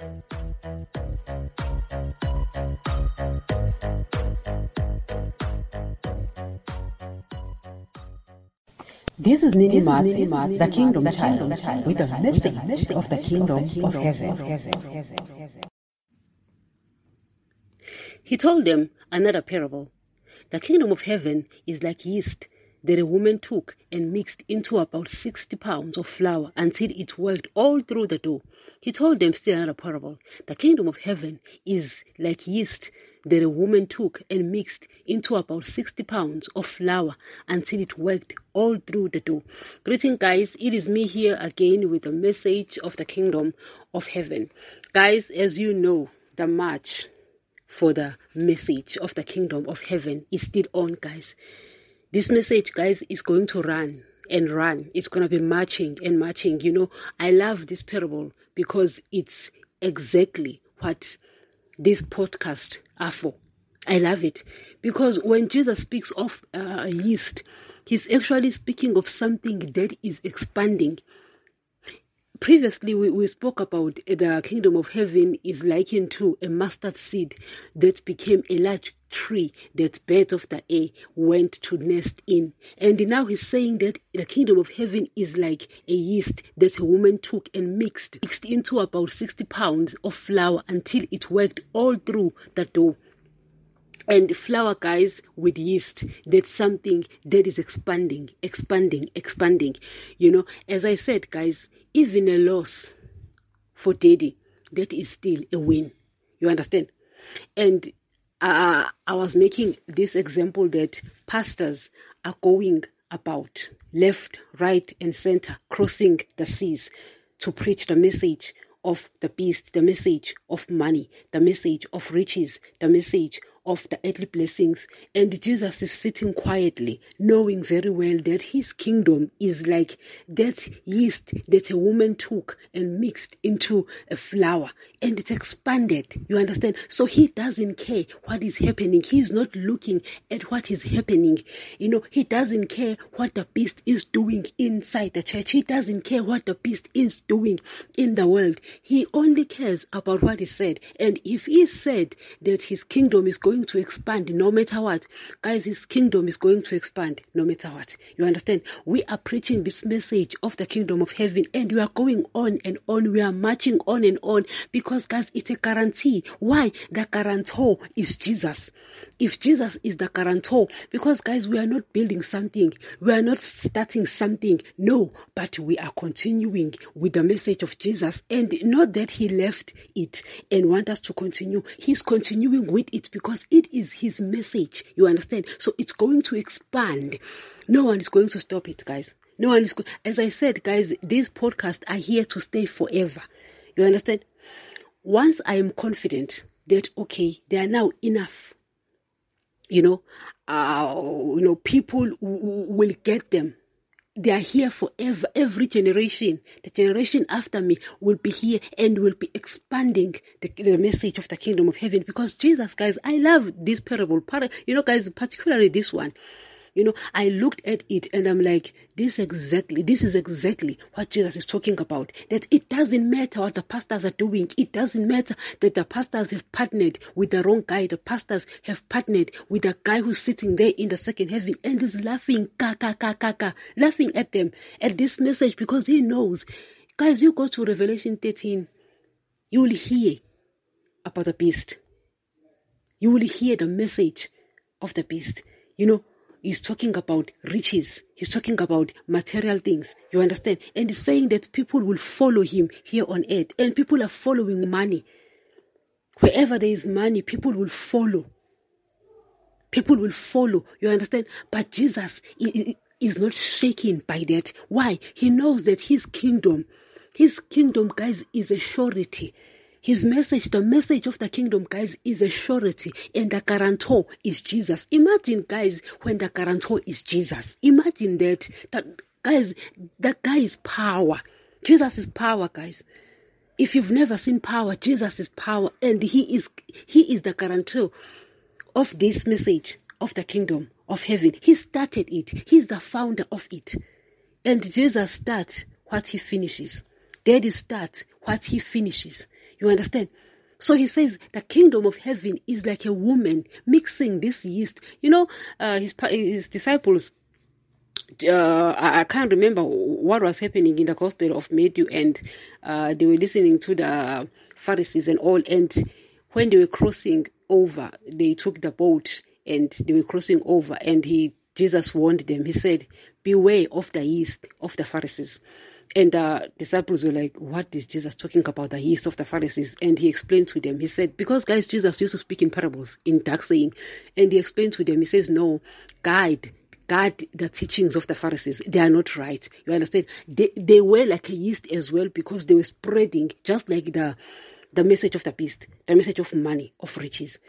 This is Nini Mats, the Kingdom Child, with the message of the Kingdom of Heaven. He told them another parable. The kingdom of heaven is like yeast that a woman took and mixed into about 60 pounds of flour until it worked all through the dough. He told them still another parable. The kingdom of heaven is like yeast that a woman took and mixed into about 60 pounds of flour until it worked all through the dough. Greeting, guys. It is me here again with the message of the kingdom of heaven. Guys, as you know, the march for the message of the kingdom of heaven is still on, guys. This message, guys, is going to run and run. It's going to be marching and marching. You know, I love this parable because it's exactly what this podcast are for. I love it because when Jesus speaks of uh, yeast, he's actually speaking of something that is expanding. Previously, we, we spoke about eh, the kingdom of heaven is likened to a mustard seed that became a large tree that birds of the air went to nest in. And now he's saying that the kingdom of heaven is like a yeast that a woman took and mixed, mixed into about 60 pounds of flour until it worked all through the dough and flour guys with yeast. That's something that is expanding expanding expanding. You know as i said guys even a loss for daddy that is still a win. You understand? And uh, i was making this example that pastors are going about left right and center crossing the seas to preach the message of the beast, the message of money, the message of riches, the message of the earthly blessings. And Jesus is sitting quietly, knowing very well that his kingdom is like that yeast that a woman took and mixed into a flour and it's expanded. You understand? So he doesn't care what is happening. He's not looking at what is happening. You know, he doesn't care what the beast is doing inside the church. He doesn't care what the beast is doing in the world. He only cares about what he said. And if he said that his kingdom is going to expand no matter what, guys, his kingdom is going to expand no matter what. You understand? We are preaching this message of the kingdom of heaven and we are going on and on. We are marching on and on because, guys, it's a guarantee. Why? The guarantor is Jesus. If Jesus is the guarantor, because, guys, we are not building something, we are not starting something. No, but we are continuing with the message of Jesus and not that he left it and want us to continue. He's continuing with it because it is his message. You understand? So it's going to expand. No one is going to stop it, guys. No one is going. As I said, guys, these podcasts are here to stay forever. You understand? Once I am confident that okay, they are now enough. You know, uh, you know, people w- w- will get them they are here forever. Every generation, the generation after me will be here and will be expanding the, the message of the kingdom of heaven. Because Jesus, guys, I love this parable. You know, guys, particularly this one. You know, I looked at it and I'm like, this exactly, this is exactly what Jesus is talking about. That it doesn't matter what the pastors are doing. It doesn't matter that the pastors have partnered with the wrong guy. The pastors have partnered with the guy who's sitting there in the second heaven and is laughing, ka, ka, ka, ka, ka, laughing at them, at this message because he knows. Guys, you go to Revelation 13, you will hear about the beast. You will hear the message of the beast. You know, He's talking about riches. He's talking about material things. You understand? And he's saying that people will follow him here on earth. And people are following money. Wherever there is money, people will follow. People will follow. You understand? But Jesus is not shaken by that. Why? He knows that his kingdom, his kingdom, guys, is a surety. His message, the message of the kingdom, guys, is a surety, and the guarantor is Jesus. Imagine, guys, when the guarantor is Jesus. Imagine that. That guys, that guy is power. Jesus is power, guys. If you've never seen power, Jesus is power, and he is he is the guarantor of this message of the kingdom of heaven. He started it. He's the founder of it. And Jesus starts what he finishes. Daddy starts what he finishes. You understand? So he says the kingdom of heaven is like a woman mixing this yeast. You know, uh, his his disciples. Uh, I, can't remember what was happening in the Gospel of Matthew, and uh, they were listening to the Pharisees and all. And when they were crossing over, they took the boat and they were crossing over, and he Jesus warned them. He said, "Beware of the yeast of the Pharisees." And uh, the disciples were like, What is Jesus talking about? The yeast of the Pharisees. And he explained to them, He said, Because guys, Jesus used to speak in parables, in dark saying. And he explained to them, He says, No, guide, guide the teachings of the Pharisees. They are not right. You understand? They, they were like a yeast as well because they were spreading just like the, the message of the beast, the message of money, of riches.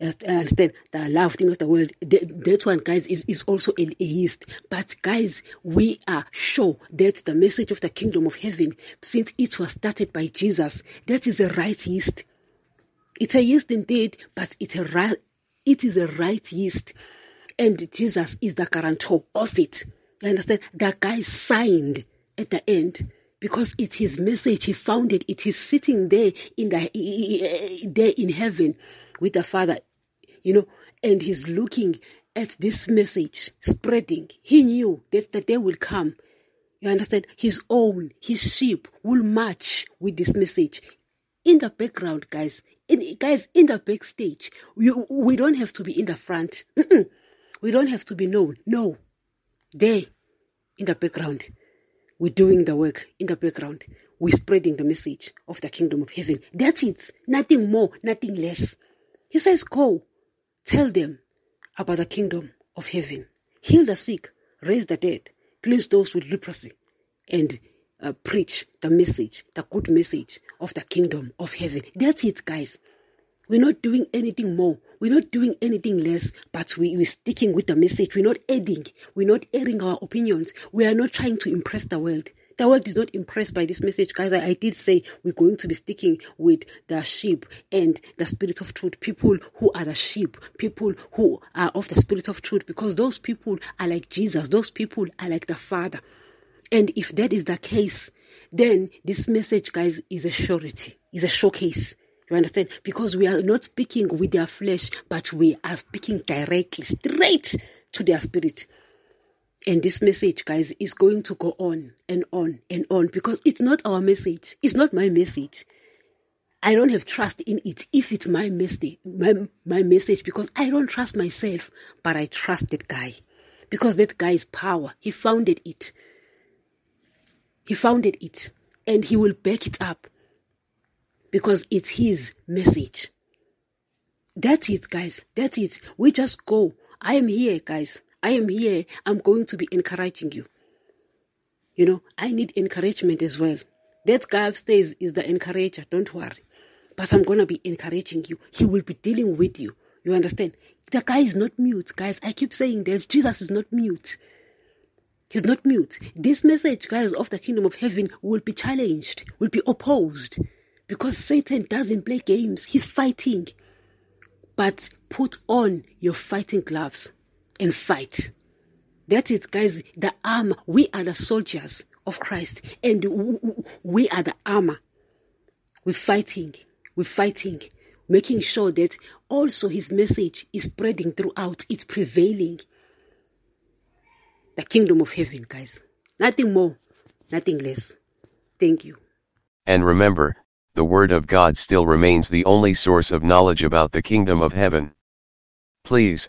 I understand the love thing of the world. That one, guys, is, is also a, a yeast. But guys, we are sure that the message of the kingdom of heaven, since it was started by Jesus, that is a right yeast. It's a yeast indeed, but it's a right, it is a right yeast. And Jesus is the guarantor of it. You understand? The guy signed at the end because it's his message. He found it. It is sitting there in the there in heaven with the Father, you know, and he's looking at this message spreading. He knew that the day will come. You understand? His own, his sheep will march with this message. In the background, guys, in, guys, in the backstage, we, we don't have to be in the front. we don't have to be known. No. There, in the background, we're doing the work in the background. We're spreading the message of the kingdom of heaven. That's it. Nothing more, nothing less. He says, Go, tell them about the kingdom of heaven. Heal the sick, raise the dead, cleanse those with leprosy, and uh, preach the message, the good message of the kingdom of heaven. That's it, guys. We're not doing anything more. We're not doing anything less, but we, we're sticking with the message. We're not adding. We're not airing our opinions. We are not trying to impress the world. The world is not impressed by this message, guys. I, I did say we're going to be sticking with the sheep and the spirit of truth. People who are the sheep, people who are of the spirit of truth, because those people are like Jesus. Those people are like the Father. And if that is the case, then this message, guys, is a surety, is a showcase. You understand? Because we are not speaking with their flesh, but we are speaking directly, straight to their spirit. And this message, guys, is going to go on and on and on because it's not our message. It's not my message. I don't have trust in it if it's my message, my, my message because I don't trust myself, but I trust that guy because that guy is power. He founded it. He founded it and he will back it up because it's his message. That's it, guys. That's it. We just go. I am here, guys. I am here. I'm going to be encouraging you. You know, I need encouragement as well. That guy upstairs is the encourager. Don't worry. But I'm going to be encouraging you. He will be dealing with you. You understand? The guy is not mute, guys. I keep saying this Jesus is not mute. He's not mute. This message, guys, of the kingdom of heaven will be challenged, will be opposed. Because Satan doesn't play games. He's fighting. But put on your fighting gloves and fight. That's it, guys. The armor. We are the soldiers of Christ, and we are the armor. We're fighting. We're fighting, making sure that also His message is spreading throughout. It's prevailing. The kingdom of heaven, guys. Nothing more, nothing less. Thank you. And remember, the Word of God still remains the only source of knowledge about the kingdom of heaven. Please,